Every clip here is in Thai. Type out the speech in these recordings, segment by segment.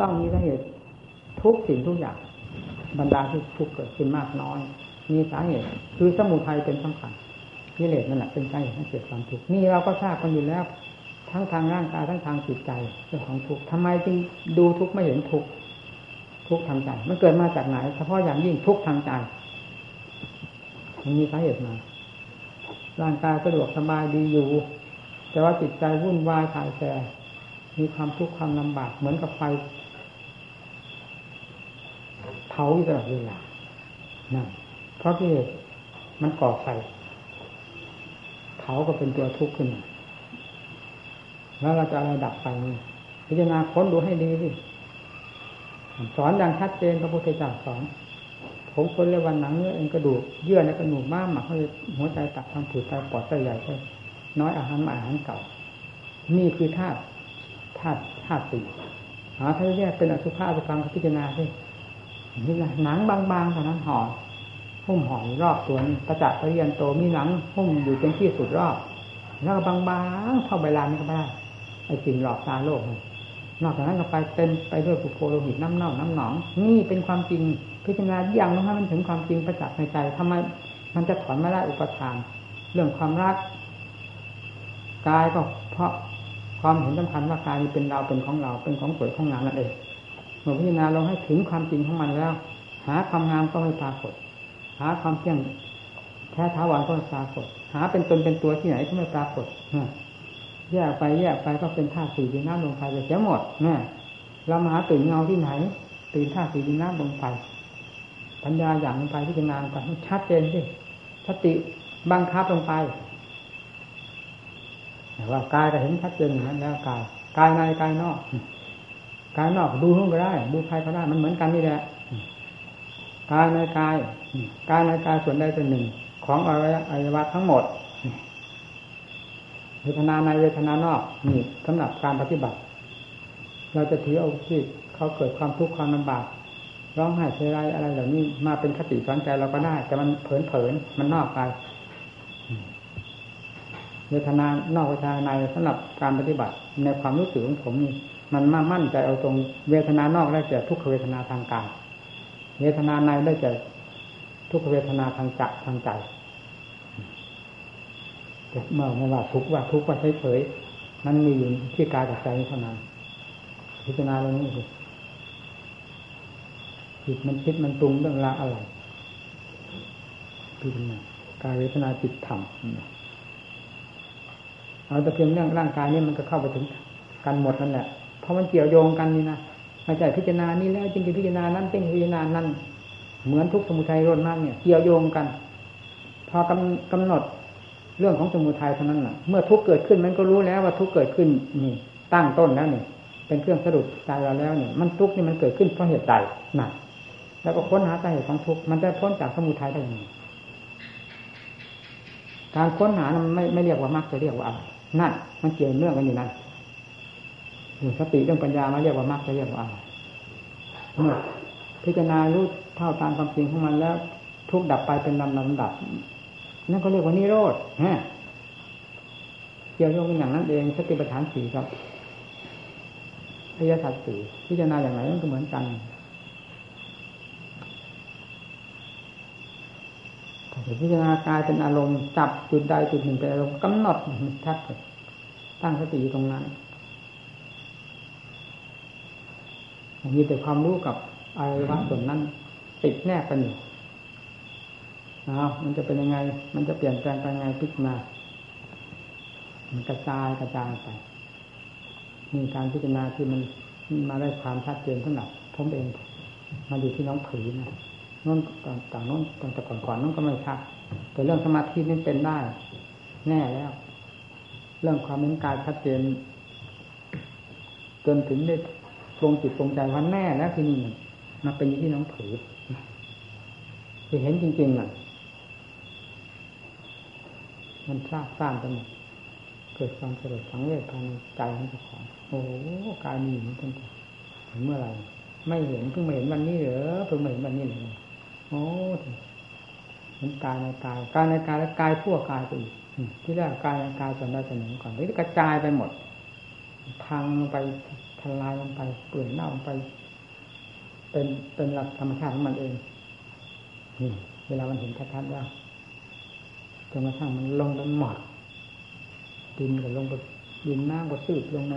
ต้องมีสาเหตุทุกสิ่งทุกอย่าง บรรดาที่ทุกเกิดขึ้นมากน้อย มีสาเหตุ คือสมุทัยเป็นสำคัญกิเลสนั่นแหละเป็นสาเหตุให้เกิดความทุกข์นี่เราก็ทราบกันอยู่แล้ว ทั้งทางร่างกายทั้งทางจิตใจเรื่องของทุกข์ทำไมจึงดูทุกข์ไม่เห็นทุกข์ทุกข์ทางใจ มันเกิดมาจากไหนเฉพาะอย่างยิ่งทุกข์ทางใจมันมีสาเหตุมาร่างกายสะดวกสบายดีอยู่ แต่ว่าจิตใจวุ่นวายถ่ายแสมีความทุกข์ความลำบากเหมือนกับไฟ เผาอยู่ตลอดเวลานั่นเพราะที่มันก่อไฟเผาก็เป็นตัวทุกข์ขึ้นมาแล้วเราจะอะไรดับไฟนี้พิจารณาค้นดูให้ดีสิสอนอย่างชัดเจนพระพุทธเจ้าสอนผมคนเรียกว่าหนังเนื้อเอ็นกระดูกเยื่อในกระดูกม้ามหมักหัวใจตับทางผืดไตปอดไตใหญ่ไตน้อยอาหารอาหารเก่า นี่คือธาตุธาตุธาตุสี่หาถ้าแยกเป็นอสุภะอสุพังพิจารณาสิ นี่นะหนังบางๆเท่านั้นห่อหุ้มห่อรอบตัวนี้ประจักษ์ปริยันโตมีหนังหุ้มอยู่เป็นที่สุดรอบ แล้วก็บางๆเท่าใบลานนี่ก็ไม่ได้ไอ้สิ่งหลอกตาโลกนอกจากนั้นก็ไปเต็มไปด้วยปุโพโลหิตน้ำเน่าน้ำหนอง นี่เป็นความจริงพิจารณาอย่างลงให้มันถึงความจริงประจักษ์ในใจทำไมมันจะถอนไม่ได้อุปทาน เรื่องความรักกายก็เพราะความเห็นสำคัญว่ากายนี้เป็นเราเป็นของเราเป็นของสวยของงามนั่นเอง เมื่อพิจารณาลงให้ถึงความจริงของมันแล้ว หาความงามก็ไม่ปรากฏ หาความเที่ยงแท้ท้าวันก็ไม่ปรากฏ หาเป็นตนเป็นตัวที่ไหนก็ไม่ปรากฏแยกไปแยกไปก็เป็นธาตุสี่ดินน้ำลมไฟไปเสียหมดเนี่ยเรามาหาตื่นเงาที่ไหน ตื่นธาตุสี่ดินน้ำลมไฟปัญญาอย่างลงไปที่จะงานไปชัดเจนสิสติบังคับลงไปแต่ว่ากายก็เห็นชัดเจนอย่างนั้นแล้วกายกายในกายนอก กายนอกดูห้องก็ได้ ดูใครก็ได้มันเหมือนกันนี่แหละกายในกายกายในกายส่วนใดส่วนหนึ่ง ของอวัยวะทั้งหมดเวทนาในเวทนานอกนี่สำหรับการปฏิบัติ เราจะถือเอาที่เขาเกิดความทุกข์ความลำบากร้องไห้เสียใจอะไรเหล่านี้มาเป็นคติสอนใจเราก็ได้ แต่มันเผลนเผินมันนอกไปเวทนานอกเวทนาในสำหรับการปฏิบัติในความรู้สึกของผมนี่ มันมามั่นใจเอาตรงเวทนานอกได้แก่ทุกขเวทนาทางกายเวทนาในได้แก่ทุกขเวทนาทางจักทางใจเมื่อไม่ว่าทุกว่าทุกว่าเฉยๆมันมีอยู่ที่กายกับใจเท่านั้นพิจารณาเรื่องนี้สิจิตมันคิดมันปรุงเรื่องราวอะไรพิจารณากายเวทนาจิตธรรมเอาแต่เพียงเรื่องร่างกายนี่มันก็เข้าไปถึงกันหมดนั่นแหละ เพราะมันเกี่ยวโยงกันนี่นะไม่ใช่พิจารณานี้แล้วจึงจะพิจารณานั้นจึงพิจารณานั้น เหมือนทุกสมุทัยรดนั่นเนี่ยเกี่ยวโยงกัน พอกำกำหนดเรื่องของสมุทัยเท่านั้นแหละเมื่อทุกเกิดขึ้นมันก็รู้แล้วว่าทุกเกิดขึ้นนี่ตั้งต้นแล้วนี่เป็นเครื่องสรุปใจเราแล้วนี่มันทุกนี่มันเกิดขึ้นเพราะเหตุใดนั่นแล้วก็ค้นหาสาเหตุของทุกมันได้พ้นจากสมุทัยได้ยังไงการค้นหามันไม่ไม่เรียกว่ามรรคจะเรียกว่าอะไรนั่นมันเกี่ยวเนื่องกันอยู่นั่น สติเรื่องปัญญามาเรียกว่ามรรคจะเรียกว่าอะไรเมื่อพิจารณารู้เท่าตามความจริงของมันแล้ว ทุกดับไปเป็นลำลำดับนั่นก็เรียกว่านิโรธฮะเกี่ยวโยงกันอย่างนั้นเองสติปัฏฐานสี่ครับอริยสัจสี่พิจารณาอย่างไรมันก็เหมือนกันพิจารณากายเป็นอารมณ์จับจุดใดจุดหนึ่งเป็นอารมณ์กำหนดทัดตั้งสติอยู่ตรงนั้น มีแต่ความรู้กับอวัยวะส่วนนั้น ติดแนบกันอยู่เอามันจะเป็นยังไง มันจะเปลี่ยนแปลงไปยังไงพิจารณามันกระจายกระจายไปมีการพิจารณาที่มันมาได้ความชัดเจนสำหรับผมเอง มาอยู่ที่น้องผือนะน้นต่างน้นต่างแต่ก่อนก่อนน้นก็ไม่ชัดแต่เรื่องสมาธินี่เป็นได้ แน่แล้ว เรื่องความเป็นกายชัดเจนจนถึงได้ ปรงจิตปรงใจว่าแน่แล้วที่นี่มาเป็นที่น้องผือคือเห็นจริงๆน่ะ มันทราบสร้างไปหมดเกิดความสลดสังเวชภายในใจของเจ้าของ โอ้กายมีอยู่ตั้งแต่ถึงเมื่อไหร่ไม่เห็นเพิ่งมาเห็นวันนี้เหรอเพิ่งมาเห็นวันนี้เลยโอ้เห็นกายในกายกายในกายแล้วกายทั่วกายไปอีกที่แรกกายในกายส่วนใดส่วนหนึ่งก่อนที่กระจายไปหมดพังไป ลายลงไป เปื่อยเน่าลงไป เป็นเป็นหลักธรรมชาติของมันเองนี่เวลามันเห็นชัดๆว่าจนกระทั่งมันลงไปหมดดินก็ลงไปดินน้ำก็สืบลงใน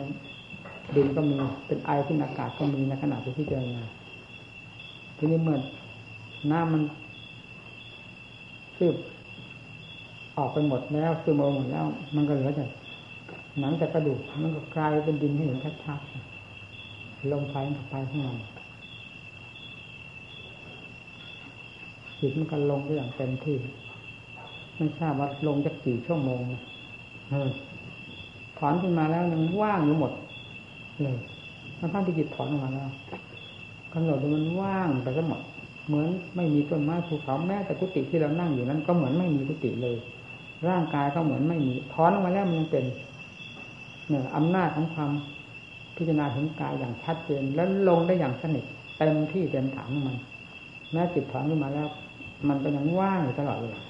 ดินก็มีเป็นไอขึ้นอากาศก็มีในขณะที่พิจารณาทีนี้เมื่อน้ำมันสืบออกไปหมดแล้วซึมออกหมดแล้ว มันก็เหลือแต่หนังแต่กระดูกมันก็กลายเป็นดินให้เห็นชัดๆ ลงไปไปข้างในจิตมันก็ลงได้อย่างเต็มที่ไม่ทราบว่าลงจะกี่ชั่วโมงถอนขึ้นมาแล้วยังว่างอยู่หมดเลยทั้งที่จิตถอนออกมาแล้วกำหนดมันว่างไปทั้งหมดเหมือนไม่มีต้นไม้ภูเขาแม้แต่กุฏิที่เรานั่งอยู่นั้น ก็เหมือนไม่มีกุฏิเลย ร่างกายก็เหมือนไม่มีถอนออกมาแล้วมันยังเป็นเนี่ยอำนาจของความ พิจารณาถึงกายอย่างชัดเจนแล้วลงได้อย่างสนิทเต็มที่เต็มถังของมันแม้จิตถอนขึ้นมาแล้ว มันก็ยังว่างอยู่ตลอดเวลย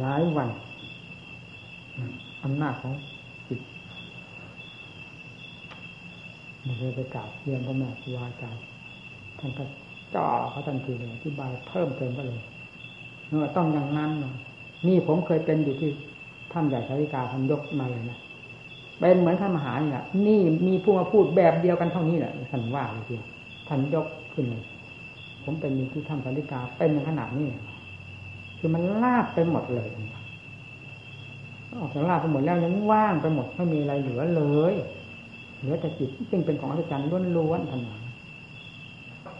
หลายวันอำนาจของจิตมันเลยไปกราบเรียนพระแม่ครูอาจารย์ท่านก็จ่อเขาทันทีเลยอธิบายเพิ่มเติมก็เลยเมื่อต้องอย่างนั้นนี่ผมเคยเป็นอยู่ที่ท่านใหญ่ชาริกาท่านยกมาเลยนะ เป็นเหมือนท่านมหาเนี่ยนี่มีผู้มาพูดแบบเดียวกันเท่านี้แหละท่านว่าเลยทีท่านยกขึ้นเลยผมเป็นอยู่ที่ท่านชาริกาเป็นขนาดนี้คือมันลาบไปหมดเลยออกจากลาบไปหมดแล้วยังว่างไปหมดไม่มีอะไรเหลือเลยเหลือแต่จิตซึ่งเป็นของอัศจรรย์ล้วนๆทันที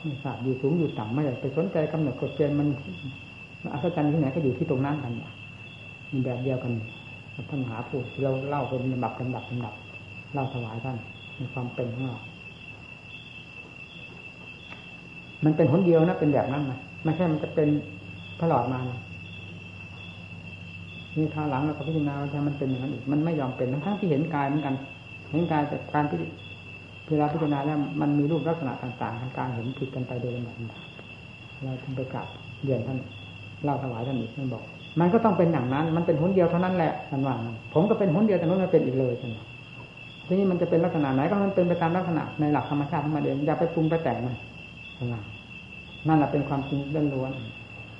ไม่ทราบอยู่สูงอยู่ต่ำไม่ได้ไปสนใจกำหนดกฎเกณฑ์มันอัศจรรย์ที่ไหนก็อยู่ที่ตรงนั้นกันมีแบบเดียวกัน ท่านมหาพูดเราเล่าเป็นลำดับลำดับลำดับเล่าถวายท่านมีความเป็นของเรามันเป็นหนเดียวนะเป็นแบบนั้นนะไม่ใช่มันจะเป็นตลอดมานะนี่ทางหลังเราก็พิจารณาว่ามันเป็นอย่างนั้นอีกมันไม่ยอมเป็นทั้งที่เห็นกายเหมือนกันเห็นกายแต่การที่เวลาพิจารณาแล้วมันมีรูปลักษณะต่างๆทางการเห็นผิดกันไปโดยลำดับเราจึงไปกราบเรียนท่านเล่าถวายท่านอีกท่านบอก มันก็ต้องเป็นอย่างนั้น มันเป็นหนเดียวเท่านั้นแหละท่านว่าผมก็เป็นหนเดียวแต่นู้นมันเป็นอีกเลยท่านทีนี้มันจะเป็นลักษณะไหนก็มันเป็นไปตามลักษณะในหลักธรรมชาติของมันเองอย่าไปปรุงไปแต่งมันนั่นแหละเป็นความจริงล้วน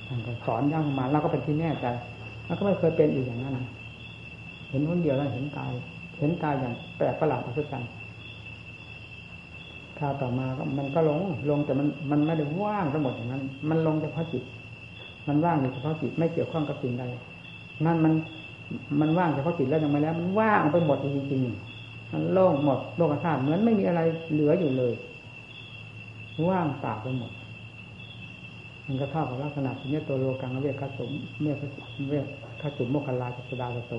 ท่านสอนย่างมาเราก็เป็นที่แน่ใจแล้วก็ไม่เคยเป็นอีกอย่างนั้นเห็นคนเดียวแล้วเห็นกาย เห็นกายอย่างแปลกประหลาดอัศจรรย์คราวต่อมาก็มันก็ลง ลงแต่มันมันไม่ได้ว่างทั้งหมดอย่างนั้น มันลงเฉพาะจิต มันว่างอยู่เฉพาะจิตไม่เกี่ยวข้องกับสิ่งใดนั่นมันมันว่างเฉพาะจิตแล้วยังไม่แล้ว มันว่างไปหมดจริงๆมันโล่งหมดโลกธาตุเหมือนไม่มีอะไรเหลืออยู่เลย ว่างเปล่าไปหมด มันก็เท่ากับลักษณะที่นี้ตัวโลกังเวคสมเมื่อเวคสุมโมคคลาจัสดาโต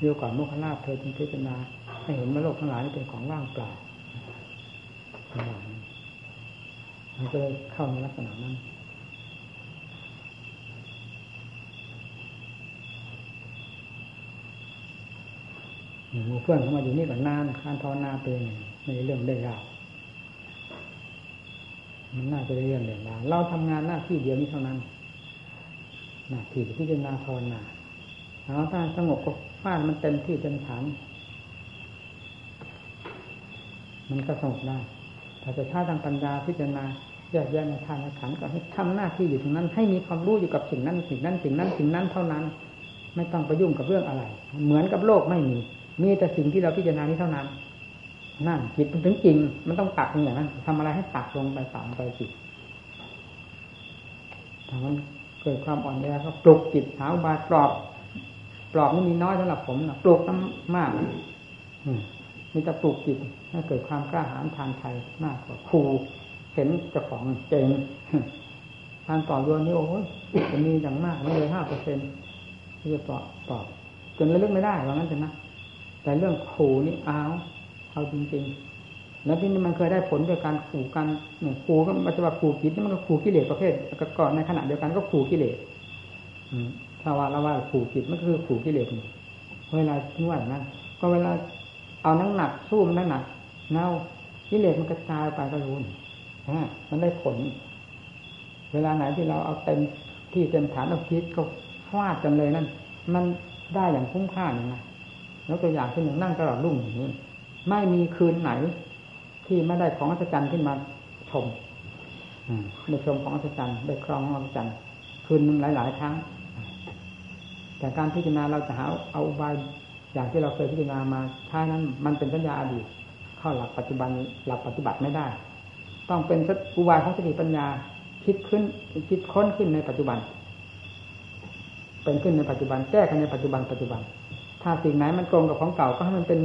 เดียวก่อนโมคคลาเธอจึงพิจารณาให้เห็นว่าโลกทั้งหลายนี่เป็นของว่างเปล่ามันก็เลยเข้าในลักษณะนั้น เพื่อนเขามาอยู่นี่ก่อนนานคานทอนาเป็นในเรื่องได้ยาวมันน่าจะเรื่องเด่นดาเราทำงานหน้าที่เดียวนี้เท่านั้นหน้าที่พิจารณาภาวนาเอาถ้าสงบก็ฟาดมันเต็มที่เต็มฐานมันก็สงบได้ถ้าจะช้าทางปัญญาพิจารณาแยกแยะในทางขันก็ให้ทำหน้าที่อยู่ตรงนั้น ให้มีความรู้อยู่กับสิ่งนั้น สิ่งนั้น สิ่งนั้น สิ่งนั้นเท่านั้น ไม่ต้องไปยุ่งกับเรื่องอะไร เหมือนกับโลกไม่มี มีแต่สิ่งที่เราพิจารณานี้เท่านั้น นั่นจิตมันถึงจริง มันต้องตักอย่างนั้นทำอะไรให้ตักลงไปฝังไปจิตถ้ามันเกิดความอ่อนแอก็ปลุกจิตหาบาปลอบ ปลอบนี่มีน้อยสำหรับผมนะปลุกน้ำมากมีแต่ปลุกจิตให้เกิดความกล้าหาญทางไทยมากกว่าครูเห็นเจ้าของเจงทางต่อรวนนี่โอ้ยจะมีอย่างมากไม่เลยห้าเปอร์เซ็นต์ที่จะตอบตอบจนเลือกไม่ได้ว่างั้นเถอะนะ แต่เรื่องครูนี่อ้าวเอาจริงๆ แล้วที่นี่มันเคยได้ผลโดยการขู่กันเนี่ยขู่ก็มันจะว่าขู่จิตนี่มันก็ขู่กิเลสประเภทก่อนในขณะเดียวกันก็ขู่กิเลสถ้าว่าเราว่าขู่จิตมันคือขู่กิเลสเวลาที่ว่าอย่างนั้นก็เวลาเอานั่งหนักสู้มันหนักเน่ากิเลสมันกระจายไปก็รู้นะมันได้ผล เวลาไหนที่เราเอาเต็มที่เต็มฐานเอาคิดก็ฟาดกันเลยนั่น มันได้อย่างคุ้มค่าอย่างนะ แล้วตัวอย่างเช่นอย่งนั่งตลอดรุ่งอย่างนี้ไม่มีคืนไหน ที่ไม่ได้ของอัศจรรย์ขึ้นมาชมได้ชมของอัศจรรย์ได้ครองของอัศจรรย์คืนหนึ่งหลาย ๆ ครั้ง แต่การพิจารณาเราจะหาเอาอุบายอย่างที่เราเคยพิจารณามาท้ายนั้น มันเป็นสัญญาอดีตเข้าหลักปัจจุบันหลักปฏิบัติไม่ได้ ต้องเป็นอุบายของสติปัญญาคิดขึ้นคิดค้นขึ้นในปัจจุบัน เป็นขึ้นในปัจจุบันแก้กันในปัจจุบันปัจจุบัน ถ้าสิ่งไหนมันตรงกับของเก่าก็ให้มันเป็น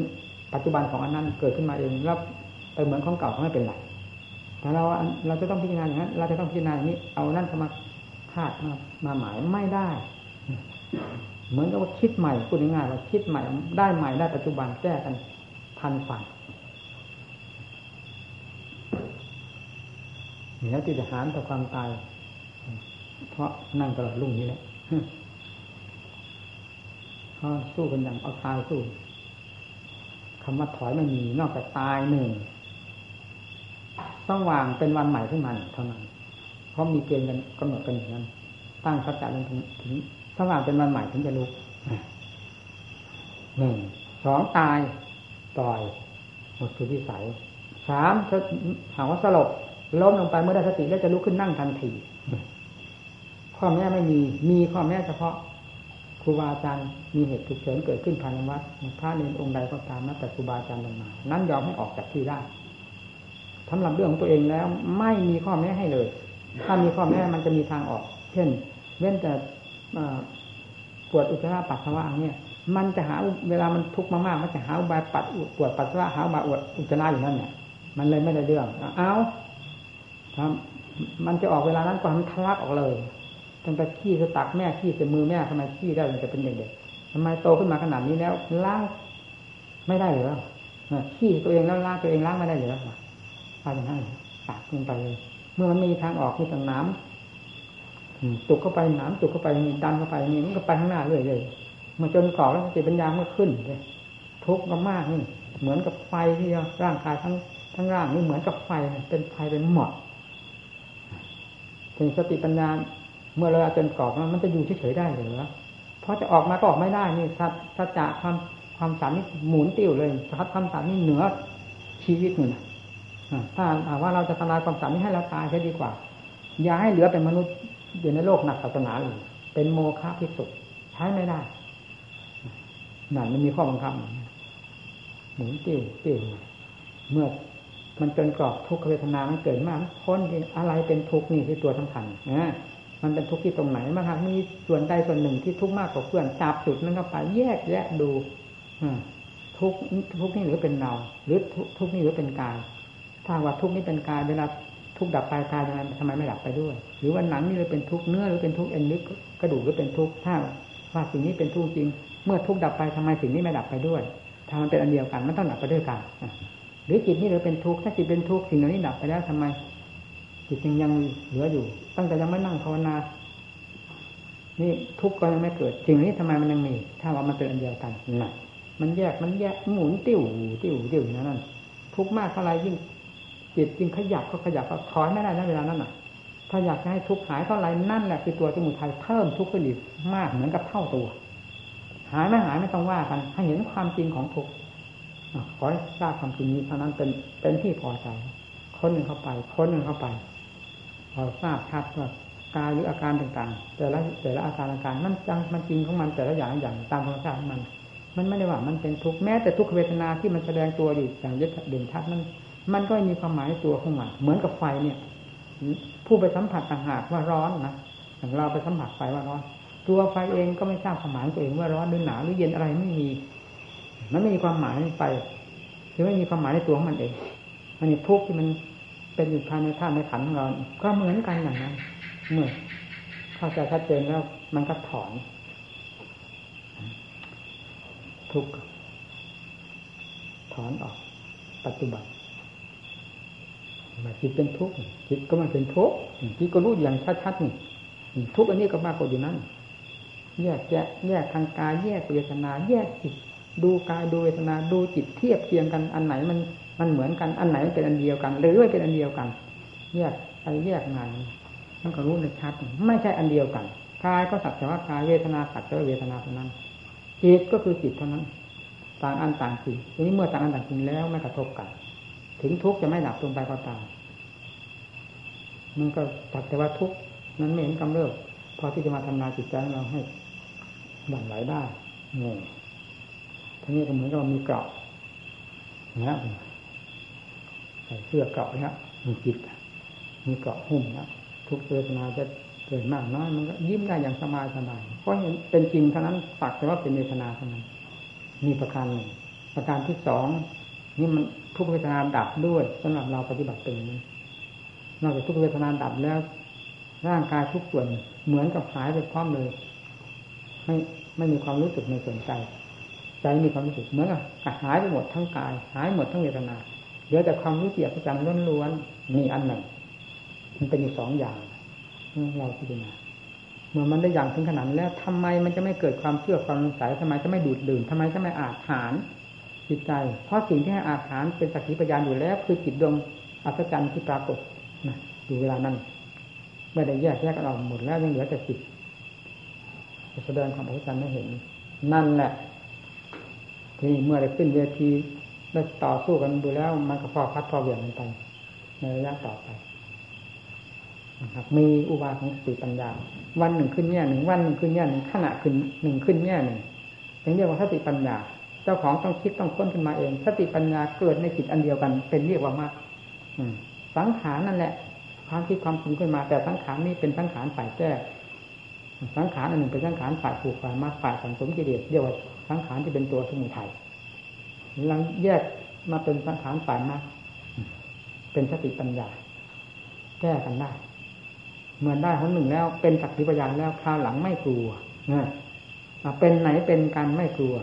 ปัจจุบันของอันนั้นเกิดขึ้นมาเองแล้วไปเหมือนของเก่าก็ไม่เป็นไรแต่เราเราจะต้องพิจารณาอย่างนั้น เราจะต้องพิจารณาอย่างนี้ เอานั่นเข้ามาคาดมามาหมายไม่ได้ เหมือนกับว่าคิดใหม่พูดง่ายๆว่าคิดใหม่ได้ใหม่ได้ปัจจุบันแก้กันทันฝันเหนือที่จะหารต่อความตาย เพราะนั่งตลอดรุ่งนี้แหละ สู้กันอย่างเอาตายสู้คำว่าถอยไม่มีนอกจากตายหนึ่งต้องวางเป็นวันใหม่ขึ้นมาเท่านั้น เพราะมีเกณฑ์กันกำหนดกันอย่างนั้น ตั้งสัจจะลงถึงถ้าว่างเป็นวันใหม่ถึงจะลุกหนึ่งสองตายต่อยหมดสุดวิสัยสามหาว่าสลบล้มลงไปเมื่อได้สติแล้วจะลุกขึ้นนั่งทันทีข้อแม่ไม่มี มีข้อแม่เฉพาะ ครูบาอาจารย์มีเหตุฉุกเฉินเกิดขึ้นภายในวัดพระเนรองค์ใดก็ตามนับแต่ครูบาอาจารย์ลงมานั้นยอมให้ออกจากที่ได้สำหรับเรื่องของตัวเองแล้วไม่มีข้อแม้ให้เลย ถ้ามีข้อแม้มันจะมีทางออก เช่น เว้นแต่ปวดอุจจาระปัสสาวะเนี่ยมันจะหาเวลามันทุกข์มากๆมันจะหาอุบายปัดปวดปัสสาวะหาอุบายอุจจาระอยู่นั่นเนี่ยมันเลยไม่ได้เรื่องเอาครับมันจะออกเวลานั้นก่อนมันทะลักออกเลย ตั้งแต่ขี้สตักแม่ขี้ใส่มือแม่ทำไมขี้ได้มันจะเป็นเด็กๆทำไมโตขึ้นมาขนาดนี้แล้วล้างไม่ได้หรือขี้ตัวเองแล้วล้างตัวเองล้างไม่ได้หรือไปอย่างนั้นตักลงไปเลยเมื่อมันมีทางออกมีทางน้ำตุกเข้าไปน้ำตุกเข้าไปมีดันเข้าไปนี่มันก็ไปข้างหน้าเรื่อยเลยมาจนกรอแล้วสติปัญญาเมื่อขึ้นเลยทุกข์ก็มากนี่เหมือนกับไฟที่ร่างกายทั้งทั้งร่างนี่เหมือนกับไฟเป็นไฟเป็นหมดถึงสติปัญญา เมื่อเราจนกรอบมันจะอยู่เฉยๆได้หรือเพราะจะออกมาก็ออกไม่ได้นี่สัจจะความความสามนี่หมุนติ้วเลยสัจความสามนี่เหนือชีวิตนี่นะถ้าหาว่าเราจะทำลายความสามนี้ให้เราตายใช่ดีกว่า อย่าให้เหลือเป็นมนุษย์อยู่ในโลกหนักศาสนาเลยเป็นโมฆะพิสุใช้ไม่ได้นั่นมันมีข้อบังคับหมุนติ้วติ้วเมื่อมันจนกรอบทุกขเวทนามันเกิดมากพ้นอะไรเป็นทุกข์นี่ที่ตัวสำคัญนะ มันเป็นทุกข์ที่ตรงไหนมาหากมีส่วนใดส่วนหนึ่งที่ทุกข์มากกว่าเพื่อนจับจุดนั้นเข้าไปแยกแยะดูทุกทุกนี่หรือเป็นเรา หรือทุกนี่หรือเป็นกายถ้าว่าทุกนี้เป็นกายเวลาทุกดับไปกายทำไมทำไมไม่ดับไปด้วย หรือว่าหนังนี่หรือเป็นทุกเนื้อหรือเป็นทุกเอ็นหรือกระดูกหรือเป็นทุกถ้าว่าสิ่งนี้เป็นทุกจริง เมื่อทุกดับไปทำไมสิ่งนี้ไม่ดับไปด้วยถ้ามันเป็นอันเดียวกันมันต้องดับไปด้วยกันหรือจิตนี่หรือเป็นทุกข์ถ้าจิตเป็นทุกข์สิ่งเหล่านี้ดับไปแล้วทำไม จิตยังยังเหลืออยู่ ตั้งแต่ยังไม่นั่งภาวนา นี่ทุกข์ก็ยังไม่เกิดสิ่งนี้ทำไมมันยังมี ถ้าว่ามันเป็นอันเดียวกันน่ะ มันแยกมันแยกหมุนติ้วติ้วติ้วอย่างนั้นทุกข์มากเท่าไรยิ่งจิตยิ่งขยับก็ขยับก็ถอยไม่ได้นะเวลานั้นน่ะ ถ้าอยากให้ทุกข์หายเท่าไรนั่นแหละคือตัวสมุทัยเพิ่มทุกข์ขึ้นอีกมากเหมือนกับเท่าตัว หายไม่หายไม่ต้องว่ากันให้เห็นความจริงของทุกข์ขอให้ทราบความจริงนี้เท่านั้นเป็นเป็นที่พอใจค้นหนึ่งเข้าไปค้นหนึ่งเข้าไป พอทราบชัดว่ากายหรืออาการต่างๆ แต่ละแต่ละอาการอาการมันจังมันจริงของมันแต่ละอย่างอย่างตามธรรมชาติของมัน มันไม่ได้ว่ามันเป็นทุกข์แม้แต่ทุกขเวทนาที่มันแสดงตัวอยู่อย่างเด่นชัดมันมันก็มีความหมายในตัวของมันเหมือนกับไฟเนี่ย ผู้ไปสัมผัสต่างหากว่าร้อนนะอย่างเราไปสัมผัสไฟว่าร้อน ตัวไฟเองก็ไม่ทราบความหมายตัวเองว่าร้อนหรือหนาวหรือเย็นอะไรไม่มี มันไม่มีความหมายไป คือไม่มีความหมายในตัวของมันเองมันนี่ทุกข์ที่มัน เป็นอยู่ภายในท่าในขันของเรา ก็เหมือนกันอย่างนั้นเมื่อเข้าใจชัดเจนแล้ว มันก็ถอนทุกข์ถอนออก ปัจจุบันมาจิตเป็นทุกข์จิตก็มันเป็นทุกข์จิตก็รู้อย่างชัดๆนี่ทุกข์อันนี้ก็มากกว่าอยู่นั้นแยกแยะแยกทางกายแยกเวทนา แยกจิต ดูกายดูเวทนาดูจิตเทียบเทียงกันอันไหนมันมันเหมือนกันอันไหนมันเป็นอันเดียวกัน หรือไม่เป็นอันเดียวกันแยกไปแยกงานมันก็รู้ในชัดไม่ใช่อันเดียวกันกายก็สักแต่ว่ากายเวทนาสักแต่ว่าเวทนาเท่านั้นจิตก็คือจิตเท่านั้น ต่างอันต่างสิ่งทีนี้เมื่อต่างอันต่างสิ่งแล้วไม่กระทบกัน ถึงทุกข์จะไม่ดับลงไปก็ตามมันก็ตัดแต่ว่าทุกข์นั้นไม่เห็นกำเริบพอที่จะมาทำลายจิตใจเราให้หวั่นไหวได้งง ทั้งนี้ก็เหมือนกับมีเกราะนะใส่เสื้อเกราะนะมีจิตมีเกราะหุ้มนะทุกเวทนาจะเกิดมากน้อยมันก็ยิ้มได้อย่างสบายสบายเพราะเห็นเป็นจริงเท่านั้นสักแต่ว่าเป็นเวทนาเท่านั้น มีประการหนึ่งประการที่สองนี่มันทุกเวทนาดับด้วยสำหรับเราปฏิบัติเป็นนี้นอกจากทุกเวทนาดับแล้ว ร่างกายทุกส่วนเหมือนกับหายไปพร้อมเลยไม่ไม่มีความรู้สึกในส่วนใจ ใจมีความรู้สึกเหมือนกับหายไปหมดทั้งกาย หายหมดทั้งเวทนาเหลือแต่ความรู้เกียรติประจำล้วนๆมีอันหนึ่ง มันเป็นอยู่สองอย่างเราพิจารณาเมื่อมันได้อย่างถึงขนาดแล้วทำไมมันจะไม่เกิดความเชื่อความสงสัยทำไมจะไม่ดูดดื่มทำไมจะไม่อาถานจิตใจ เพราะสิ่งที่ให้อาถานเป็นสักขีพยานอยู่แล้ว คือจิตดวงอัศจรรย์ที่ปรากฏนะอยู่เวลานั้นไม่ได้แยกแยกเราหมดแล้วยังเหลือแต่จิตแสดงความอัศจรรย์ให้เห็น นั่นแหละ ที่เมื่อได้ขึ้นเวทีได้ต่อสู้กันดูแล้ว มันก็พอพัดพอเบี่ยงกันไปในระยะต่อไปนะครับมีอุบายของสติปัญญา วันหนึ่งขึ้นแง่หนึ่งวันหนึ่งขึ้นแง่หนึ่งขณะขึ้นหนึ่งขึ้นแง่หนึ่งถึงเรียกว่าสติปัญญา เจ้าของต้องคิดต้องค้นขึ้นมาเอง สติปัญญาเกิดในจิตอันเดียวกัน เป็นเรียกว่ามากสังขารนั่นแหละ ความคิดความปรุงขึ้นมา แต่สังขารนี้เป็นสังขารฝ่ายแก้สังขารอันหนึ่งเป็นสังขารฝ่ายผูกฝ่ายมาฝ่ายสังสมกิเลสเรียกว่า สังขารที่เป็นตัวสมุทัยหลังแยกมาเป็นสังขารฝ่ายมาเป็นสติปัญญา แก้กันได้ เมื่อได้คนหนึ่งแล้ว เป็นสักดิพยานแล้วคราวหลังไม่กลัวนะเป็นไหนเป็นกันไม่กลัว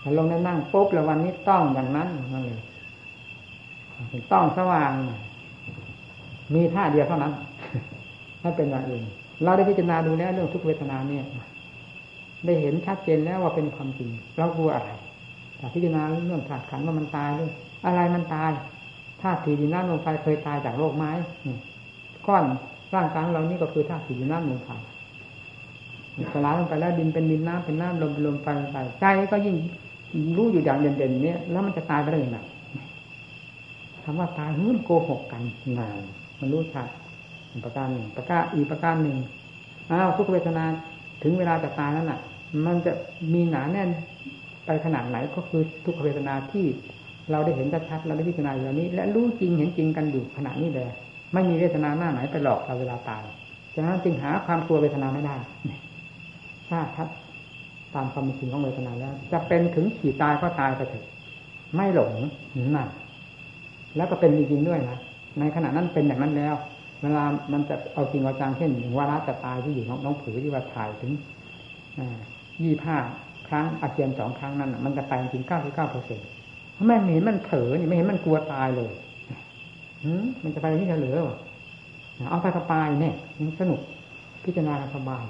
แต่ลงได้นั่งปุ๊บแล้ววันนี้ต้องอย่างนั้นนั่นเลยต้องสว่าง มีท่าเดียวเท่านั้น ถ้าเป็นอย่างอื่นเราได้พิจารณาดูแล้วเรื่องทุกเวทนาเนี่ย ได้เห็นชัดเจนแล้วว่าเป็นความจริงเรากลัวอะไรแต่พิจารณาเรื่องขาดขันว่ามันตายด้วยอะไรมันตายธาตุสี่ดินน้ำลมไฟเคยตายจากโลกไหมก้อนร่างกายเรานี่ก็คือธาตุสี่ดินน้ำลมไฟสลายลงไปแล้วดินเป็นดินน้ำเป็นน้ำลมเป็นลมไฟไปใจก็ยิ่งรู้อยู่อย่างเด่นๆเนี่ยแล้วมันจะตายไปได้ยังไงคำว่าตายมันโกหกกันนานมันรู้ชัดประการหนึ่งประการอีกประการหนึ่งอ้าวทุกเวทนาถึงเวลาจะตายแล้วน่ะ มันจะมีหนาแน่นไปขนาดไหนก็คือทุกขเวทนาที่เราได้เห็นชัดๆเราได้พิจารณาอย่างนี้ และรู้จริงเห็นจริงกันอยู่ขณะนี้เลยไม่มีเวทนาหน้าไหนไปหลอกเราเวลาตายฉะนั้นจึงหาความกลัวเวทนาไม่ได้ถ้าทัดตามความจริงของเวทนาแล้ว จะเป็นถึงขี่ตายก็ตายไปเถอะไม่หลงนั่นแล้วก็เป็นจริงๆด้วยนะในขณะนั้นเป็นอย่างนั้นแล้ว เวลามันจะเอาจริงเอาจังเช่นวาระจะตายที่อยู่น้องน้องผือที่ว่าถ่ายถึง ยี่ห้าครั้งอาเจียนสองครั้งนั้นมันจะตายจริงเก้าสิบเก้าเปอร์เซ็นต์ไม่เห็นมันเผลอนี่ไม่เห็นมันกลัวตายเลยมันจะไปที่เหลือวะเอาไปสบายเนี่ยมันสนุกพิจารณาสบาย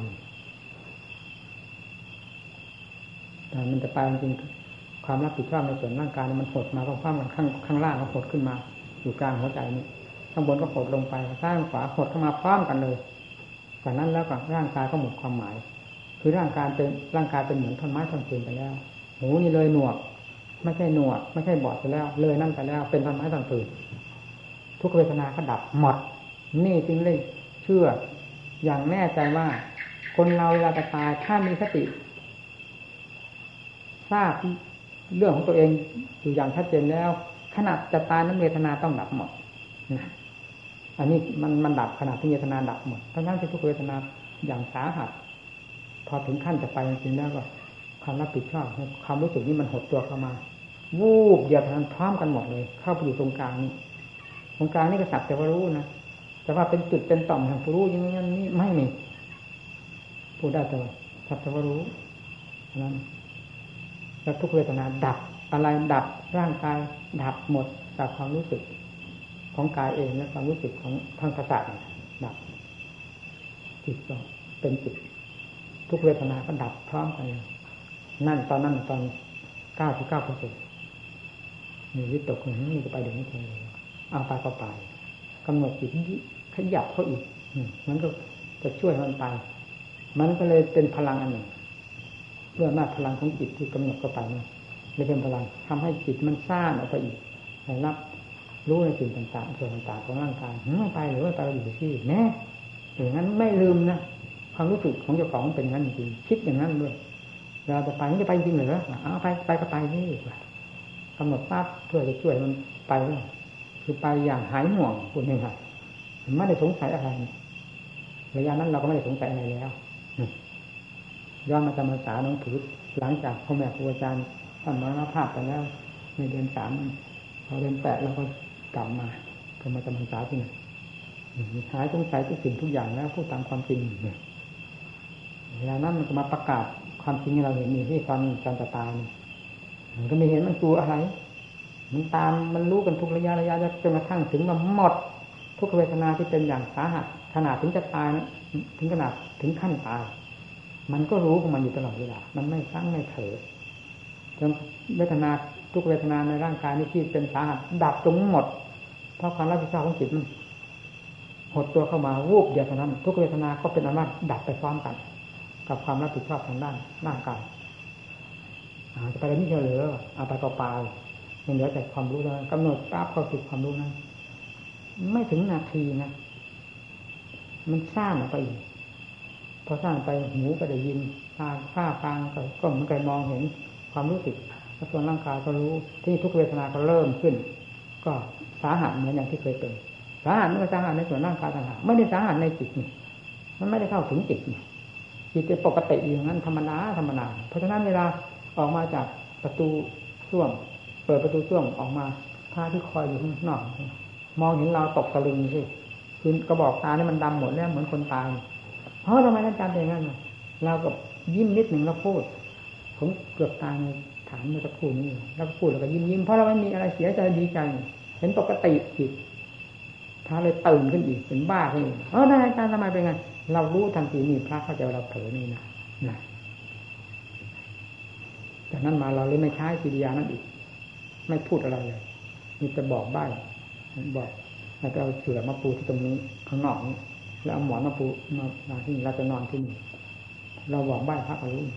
แต่มันจะไปจริงความรับผิดชอบในส่วนร่างกายมันหดมาพร้อมกันข้างข้างล่างก็หดขึ้นมา อยู่กลางหัวใจนี่ข้างบนก็หดลงไปซ้ายขวาหดเข้ามาพร้อมกันเลยจากนั้นแล้วก็ร่างกายก็หมดความหมาย คือร่างกายเป็นร่างกายเป็นเหมือนท่อนไม้ท่อนฟืนไปแล้วหูนี่เลยหนวก ไม่ใช่หนวก ไม่ใช่บอดไปแล้ว เลยนั่นไปแล้ว เป็นท่อนไม้ท่อนฟืนทุกเวทนาก็ดับหมด นี่จึงเลยเชื่อ อย่างแน่ใจว่า คนเราเวลาจะตายถ้ามีสติทราบเรื่องของตัวเองอยู่อย่างชัดเจนแล้วขนาดจะตายนั้นเวทนาต้องดับหมดอันนี้มันมันดับขนาดที่เวทนาดับหมดทั้งนั้นที่ทุกเวทนาอย่างสาหัส พอถึงขั้นจะไปจริงๆแล้วก็ความรับผิดชอบความรู้สึกนี้มันหดตัวเข้ามา วูบเดียวกันพร้อมกันหมดเลย เข้าไปอยู่ตรงกลางนี้ตรงกลางนี่ก็สักแต่ว่ารู้นะแต่ว่าเป็นจุดเป็นต่อมแห่งผู้รู้อย่างนี้นี่ไม่มีพูดได้แต่ว่าสักแต่ว่ารู้นั้นแล้วทุกเวทนาดับอะไรดับร่างกายดับหมดจากความรู้สึก ของกายเองและความรู้สึกของทางประสาทดับจิตก็เป็นจิต ทุกเวทนาก็ดับพร้อมกันนั่นตอนนั้นตอนเก้าสิบเก้าเปอร์เซ็นต์มีวิตกหนึ่งนี่ก็ไปเดี๋ยวนี้เลยเอาไปก็ไปกำหนดจิตขยับเขาอีกมันก็จะช่วยมันไป มันก็เลยเป็นพลังอันหนึ่งเรื่องหน้าพลังของจิตที่กำหนดเข้าไปนี่เลยเป็นพลังทำให้จิตมันสร้างออกไปอีกรับรู้ในสิ่งต่างๆส่วนต่างๆของร่างกายไม่ไปหรือว่าไปอยู่ที่แน่อย่างนั้นไม่ลืมนะ ความรู้สึกของเจ้าของเป็นงั้นจริงคิดอย่างนั้นด้วยเราจะไปมันจะไปจริงหรือเอาไปไปก็ไปนี่กำหนดปั๊บเพื่อจะช่วยมันไปคือไปอย่างหายห่วงคุณเองครับไม่ได้สงสัยอะไรระยะนั้นเราก็ไม่ได้สงสัยอะไรแล้วย้อนมาจำพรรษาน้องถือหลังจากพ่อแม่ครูอาจารย์ท่านมรณภาพไปแล้ว ในเดือนสามพอเดือนแปดเราก็กลับมาก็มาจำพรรษาที่นี่หายสงสัยทุกสิ่งทุกอย่างแล้วพูดตามความจริงเเวลานั้นมันก็มาประกาศความจริงให้เราเห็นนี่ที่ความจำตายมันก็ไม่เห็นมันกลัวอะไร มันตามมันรู้กันทุกระยะระยะจนกระทั่งถึงมันหมด ทุกเวทนาที่เป็นอย่างสาหัสขนาดถึงจะตายถึงขนาดถึงขั้นตาย มันก็รู้ของมันอยู่ตลอดเวลา มันไม่สร้างไม่เถอจนเวทนาทุกเวทนาในร่างกายนี้ที่เป็นสาหัสดับตรงหมด เพราะความรับผิดชอบของจิตมันหดตัวเข้ามาวูบเดียวเท่านั้น ทุกเวทนาก็เป็นอำนาจดับไปพร้อมกัน กับความรับผิดชอบทางด้านร่ากายจะไปแล้วนี่เหลือเอาไปก็ไปมันเหลือแต่ความรู้แล้วกำหนดปั๊บเข้าสู่ความรู้นั้นไม่ถึงนาทีนะมันสร้างไปอีกพอสร้างไปหูก็ได้ยินตาฝ้าฟางก็เหมือนกับมองเห็นความรู้สึกแล้วส่วนร่างกายก็รู้ที่ทุกเวทนาก็เริ่มขึ้น ก็สาหัสเหมือนอย่างที่เคยเป็นสาหัสไมันก็สาหัสในส่วนร่างกายต่างหากไม่ได้สาหัสในจิตนี่มันไม่ได้เข้าถึงจิตนี่ จิตเป็นปกติอย่างนั้นธรรมดาธรรมดาเพราะฉะนั้นเวลาออกมาจากประตูส้วม เปิดประตูส้วมออกมาท่าที่คอยอยู่ข้างนอก มองเห็นเราตกตะลึงสิคือกระบอกตาเนี่ยมันดำหมดแล้วเหมือนคนตายเพราะทำไมท่านจารย์เป็นงั้นเราก็ยิ้มนิดหนึ่งแล้วพูดผมเกือบตายในฐานเมื่อสักครู่นี้แล้วพูดแล้วก็ยิ้มยิ้มเพราะเราไม่มีอะไรเสียใจดีใจเห็นปกติจิตพระเลยตื่นขึ้นอีกเป็นบ้าขึ้นอีกเออท่านอาจารย์ทำไมเป็นไง เรารู้ทันทีนี่พระเข้าใจเราเผลอนี่นะนะจากนั้นมาเราเลยไม่ใช้กิริยานั้นอีก ไม่พูดอะไรเลยมีแต่บอกบ้านบอกแล้วก็เอาเสือมาปูที่ตรงนี้ข้างนอกนี้แล้วเอาหมอนมาปูมาที่นี่เราจะนอนที่นี่เราบอกบ้านพระอรุณ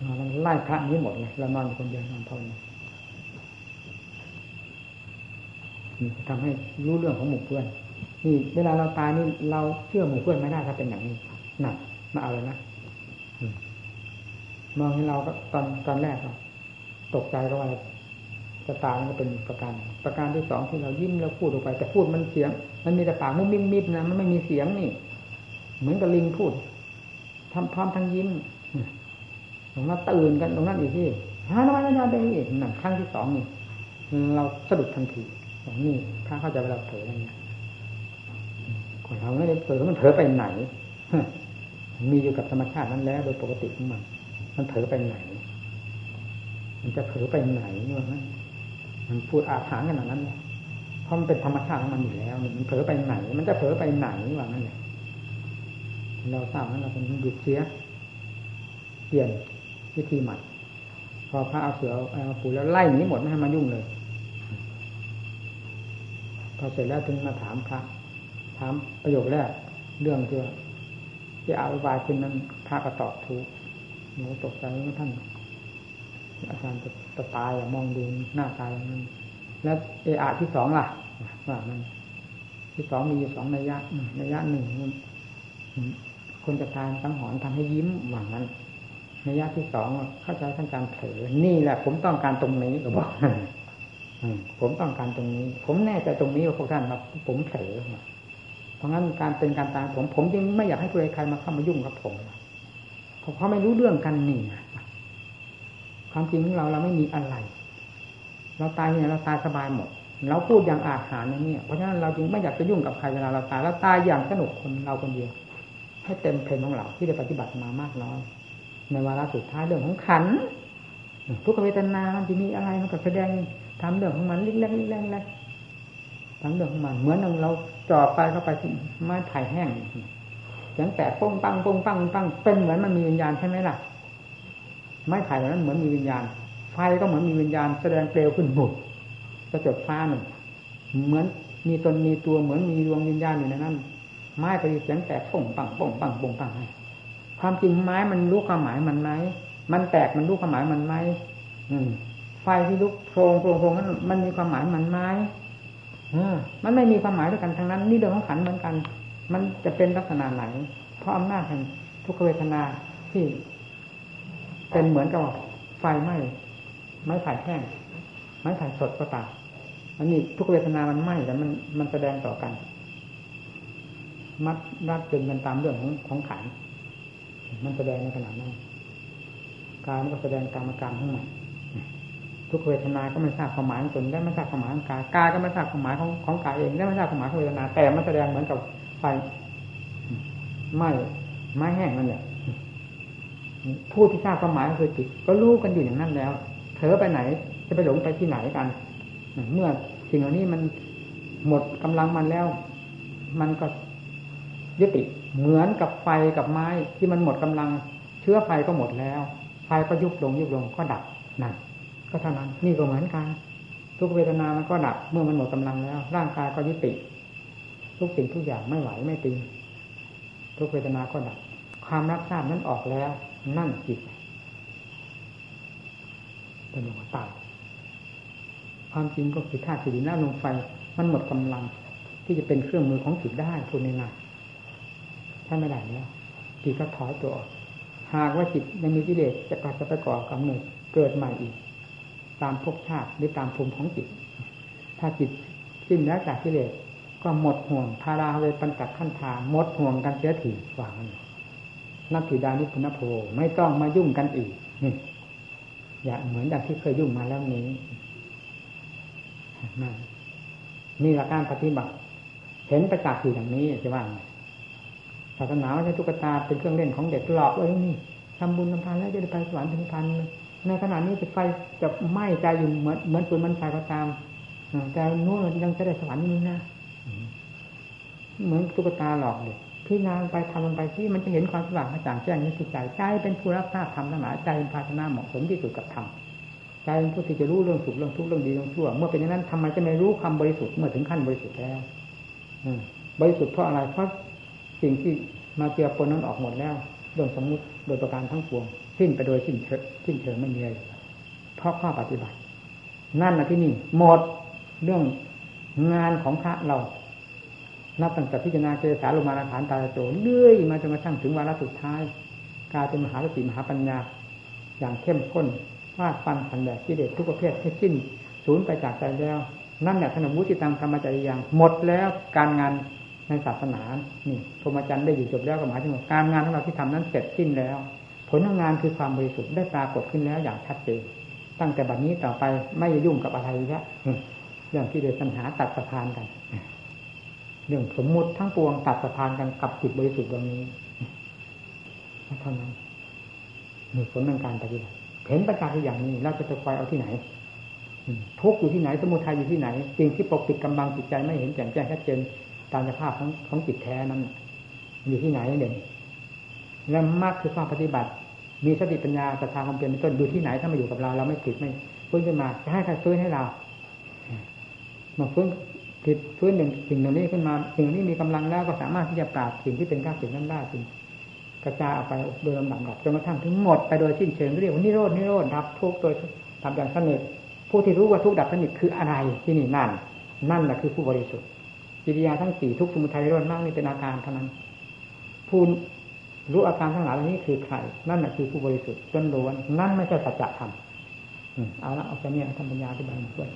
เราไล่พระนี้หมดเลยเรานอนคนเดียวนอนทนนี่ทำให้รู้เรื่องของหมู่เพื่อน นี่เวลาเราตายนี่เราเชื่อหมู่เพื่อนไม่ได้ถ้าเป็นอย่างนี้หนักมาเอาเลยนะมองให้เราก็ตอนตอนแรกเราตกใจก็ว่าจะตายก็เป็นประการ ประการที่สองที่เรายิ้มแล้วพูดออกไป แต่พูดมันเสียง มันมีแต่ปากมุ้มมิบนะมันไม่มีเสียงนี่ เหมือนกับลิงพูดทำพร้อมทั้งยิ้มผมว่าตื่นกันตรงนั้นอีกที่ฮะทำไมอาจารย์เป็นอีกหนังครั้งที่สองนี่เราสะดุดทันทีอย่างนี้ถ้าเข้าใจเวลาเผลออะไรเงี้ย เราไม่ได้เผลอมันเผลอไปไหนมีอยู่กับธรรมชาตินั้นแล้ว โดยปกติของมัน มันเผลอไปไหน มันจะเผลอไปไหนนี่วะมันพูดอาถรรพ์ขนาดนั้นเลยเพราะมันเป็นธรรมชาติของมันอยู่แล้วมันเผลอไปไหน มันจะเผลอไปไหนวะนั่นแหละเราทราบนั้นเราเป็นหยุดเสียเปลี่ยนวิธีใหม่พอพระเอาเสือเอาปูแล้วไล่หนีหมดไม่ให้มายุ่งเลยพอเสร็จแล้วถึงมาถามพระ ถามประโยคแรก เรื่องที่ว่าที่อาวิบายขึ้นนั้นพระก็ตอบถูกหนูตกใจว่าท่าน อาจารย์จะจะตายมองดูหน้าตายนั้นแล้วเออาที่สองล่ะว่ามันที่สองมีอยู่สองนัยะนัยะหนึ่งคนจะทานสังหรณ์ทำให้ยิ้มหวังนั้นนัยะที่สองเข้าใจท่านกาจารย์เผลอนี่แหละ ผมต้องการตรงนี้ก็บอกผมต้องการตรงนี้ ผมแน่ใจตรงนี้ว่าพวกท่านครับผมเผลอ ราะงั้นการเป็นการตายผมผมจึงไม่อยากให้ใครมาเข้ามายุ่งกับผมเพราะเขาไม่รู้เรื่องกันนี่ความจริงของเราเราไม่มีอะไร เราตายเนี่ยเราตายสบายหมด เราพูดอย่างอาหารอย่างนี้เพราะฉะนั้นเราจึงไม่อยากจะยุ่งกับใครเวลาเราตายเราตายอย่างสนุกคนเราคนเดียว ให้เต็มเพลงของเราที่ได้ปฏิบัติมามากน้อยในวาระสุดท้ายเรื่องของขันทุกเวทนามันจะมีอะไรมันก็แสดงทำเรื่องของมันเล็กๆเล็กๆ ทำเรื่องของมันเหมือนเราจ่อไปเข้าไปไม้ไผ่แห้งอย่างแต่ป้งปังป้งปังปังเป็นเหมือนมันมีวิญญาณใช่ไหมล่ะ ไม้ไผ่นั้นเหมือนมีวิญญาณ ไฟก็เหมือนมีวิญญาณแสดงเปลวขึ้นหมดกระจกฟ้าหนึ่งเหมือนมีตนมีตัวเหมือนมีดวงวิญญาณอยู่ในนั้น ไม้ก็เสียงแตกป่งปังป่งปังป่งปังความจริงไม้มันรู้ความหมายมันไหมมันแตกมันรู้ความหมายมันไหมอืมไฟที่ลุกโพรงโพรงโพรงนั้นมันมีความหมายมันไหม มันไม่มีความหมายด้วยกันทั้งนั้น นี่เรื่องของขันเหมือนกัน มันจะเป็นลักษณะไหน เพราะอำนาจแห่งทุกขเวทนาที่เป็นเหมือนกับไฟไหม้ไม้ไผ่แห้งไม้ไผ่สดก็ตามอันนี้ทุกเวทนามันไหม้แต่มันมันแสดงต่อกัน มัดรัดเึงกันตามเรื่องของของขันมันแสดงในขณะนั้นกายมันก็แสดงตามอาการของมัน ทุกเวทนาก็ไม่ทราบความหมายของตนได้ไม่ทราบความหมายของกายกายก็ไม่ทราบความหมายของของกายเองได้ไม่ทราบความหมายของเวทนาแต่มันแสดงเหมือนกับไฟไหม้ไม้แห้งนั่นแหละผู้ที่ทราบความหมายก็คือจิตก็รู้กันอยู่อย่างนั้นแล้วเธอไปไหน จะไปหลงไปที่ไหนกัน เมื่อสิ่งเหล่านี้มันหมดกำลังมันแล้ว มันก็ยุติเหมือนกับไฟกับไม้ที่มันหมดกำลัง เชื้อไฟก็หมดแล้ว ไฟก็ยุบลงยุบลงก็ดับนั่น ก็เท่านั้นนี่ก็เหมือนกัน ทุกเวทนามันก็ดับเมื่อมันหมดกำลังแล้ว ร่างกายก็ยุติ ทุกสิ่งทุกอย่างไม่ไหวไม่ตึงทุกเวทนาก็ดับ ความรับทราบนั้นออกแล้ว นั่นจิตเป็นหัวตายความจริงก็คือธาตุสี่ดินน้ำลมไฟ มันหมดกำลัง ที่จะเป็นเครื่องมือของจิตได้พูดง่ายๆถ้าไม่ได้แล้วจิตก็ถอยตัวออกหากว่าจิตยังมีกิเลสจะกลับจะไปก่อกำเนิดเกิดใหม่อีก ตามภพชาติหรือตามภูมิของจิต ถ้าจิตสิ้นแล้วจากกิเลสก็หมดห่วงพาราเวปัญจขั้นทาหมดห่วงกันเสียถี่วางนับถือดานิพุนโภไม่ต้องมายุ่งกันอีกนี่อย่าเหมือนอย่างที่เคยยุ่งมาแล้วนี้นี่หลักการปฏิบัติ เห็นประจักษ์อยู่อย่างนี้จะว่าไงศาสนาไม่ใช่ตุ๊กตาเป็นเครื่องเล่นของเด็กหลอกเอ้ยนี่ทำบุญทำทานแล้วจะได้ไปสวรรค์ถึงพัน ในขณะนี้จะไฟจะไหม้ใจอยู่เหมือนเหมือนปืนมันไฟก็ตามแต่นู้นยังจะได้สวรรค์นี่นะเหมือนตุ๊กตาหลอกเด็กพิจารณาไปทำมันไปที่มันจะเห็นความสว่างกระจ่างแจ้งนี้ที่ใจใจเป็นผู้รับทราบธรรมทั้งหลายใจเป็นภาชนะเหมาะสมที่สุดกับธรรมใจเป็นผู้ที่จะรู้เรื่องสุขเรื่องทุกข์เรื่องดีเรื่องชั่ว เมื่อเป็นอย่างนั้นทำไมจะไม่รู้ความบริสุทธิ์เมื่อถึงขั้นบริสุทธิ์แล้วบริสุทธิ์เพราะอะไรเพราะสิ่งที่มาเจือปนนั้นออกหมดแล้วโดยสมมุติโดยประการทั้งปวง สิ้นไปโดยสิ้นเชิงสิ้นเชิงไม่มีอะไรเพราะข้อปฏิบัติ นั่นนะที่นี่หมดเรื่องงานของพระเรา นับตั้งแต่พิจารณาเจสาลมาฐานตาโจเลื่อยมาจนกระทั่งถึงวาระสุดท้ายกลายเป็นมหาสติมหาปัญญา อย่างเข้มข้นฟาดฟันขันแดดที่เด็ดทุกประเภทให้สิ้นสูญไปจากใจแล้ว นั่นแหละขนมมุติตังธรรมจริยังหมดแล้วการงานในศาสนา นี่พรหมจรรย์ได้อยู่จบแล้วก็หมายถึงการงานของเราที่ทำนั้นเสร็จสิ้นแล้ว ผลของงานคือความบริสุทธิ์ได้ปรากฏขึ้นแล้วอย่างชัดเจนตั้งแต่บัดนี้ต่อไปไม่ยุ่งกับอะไรแล้วเรื่องที่เดสัญหาตัดสะพานกันเรื่องสมมุติทั้งปวงตัดสะพานกันกับจิตบริสุทธิ์ตรงนี้เท่านั้นมีผลในการปฏิบัติเห็นประการอย่างนี้เราจะไปคอยเอาที่ไหนทุกอยู่ที่ไหน สมุทัยอยู่ที่ไหนสิ่งที่ปกปิดกำบังจิตใจไม่เห็นแจ่มแจ้งชัดเจนตามสภาพของของจิตแท้นั้น อยู่ที่ไหนเด่นและมากคือความปฏิบัติ มีสติปัญญาศรัทธาความเปลี่ยนเป็นต้นอยู่ที่ไหนถ้ามาอยู่กับเราเราไม่ผิดไม่ฟื้นขึ้นมาจะให้ใครฟื้นให้เรามาฟื้นผิดฟื้นหนึ่งสิ่งเหล่านี้ขึ้นมาสิ่งนี้มีกำลังแล้วก็สามารถที่จะปราบสิ่งที่เป็นข้าศึกนั้นได้สิ่งกระจายออกไปโดยลำดับดับจนกระทั่งถึงหมดไปโดยสิ้นเชิงเรียกว่านิโรดนิโรดดับทุกโดยทำอย่างสนิทผู้ที่รู้ว่าทุกดับสนิทคืออะไรที่นี่นั่น นั่นแหละคือผู้บริสุทธิ์กิริยาทั้งสี่ทุกสมุทัยนิโรดมากนี่เป็นอาการเท่านั้นผู้ รู้อาการทั้งหลายเหล่านี้คือใคร นั่นแหละคือผู้บริสุทธิ์จนล้วนนั่นไม่ใช่สัจธรรมเอาละเอาแค่นี้ทำปัญญาที่บายมาช่วย